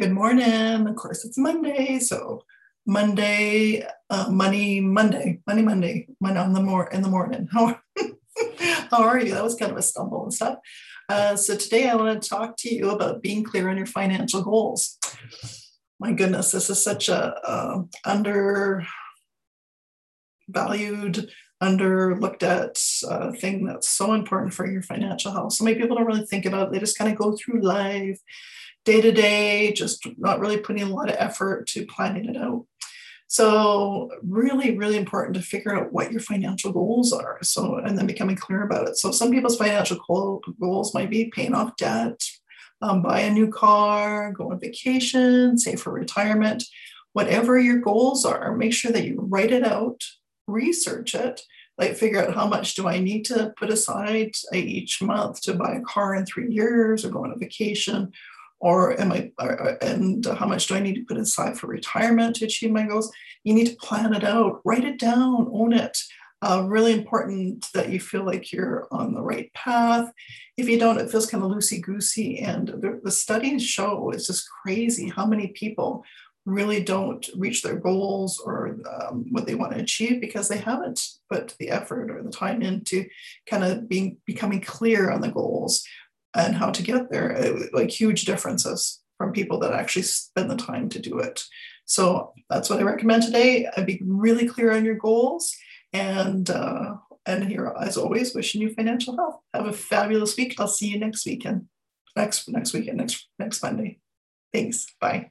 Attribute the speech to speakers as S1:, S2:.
S1: Good morning. Of course, it's Monday, so Monday, uh, money Monday, money Monday, money on the more in the morning. How how are you? That was kind of a stumble and stuff. Uh, so today I want to talk to you about being clear on your financial goals. My goodness, this is such a uh, undervalued, under looked at uh, thing that's so important for your financial health. So many people don't really think about it. They just kind of go through life day to day, just not really putting a lot of effort to planning it out. So, really, really important to figure out what your financial goals are. So, and then becoming clear about it. So, some people's financial goals might be paying off debt, um, buy a new car, go on vacation, save for retirement. Whatever your goals are, make sure that you write it out, research it, like figure out how much do I need to put aside uh, each month to buy a car in three years or go on a vacation or am I, or, and how much do I need to put aside for retirement to achieve my goals? You need to plan it out, write it down, own it. Uh, really important that you feel like you're on the right path. If you don't, it feels kind of loosey goosey. And the, the studies show it's just crazy how many people really don't reach their goals or um, what they want to achieve because they haven't put the effort or the time into kind of being becoming clear on the goals and how to get there, it, like huge differences from people that actually spend the time to do it. So that's what I recommend today. I'd be really clear on your goals and uh, and here as always wishing you financial health. Have a fabulous week. I'll see you next weekend. Next next weekend, next next Monday. Thanks. Bye.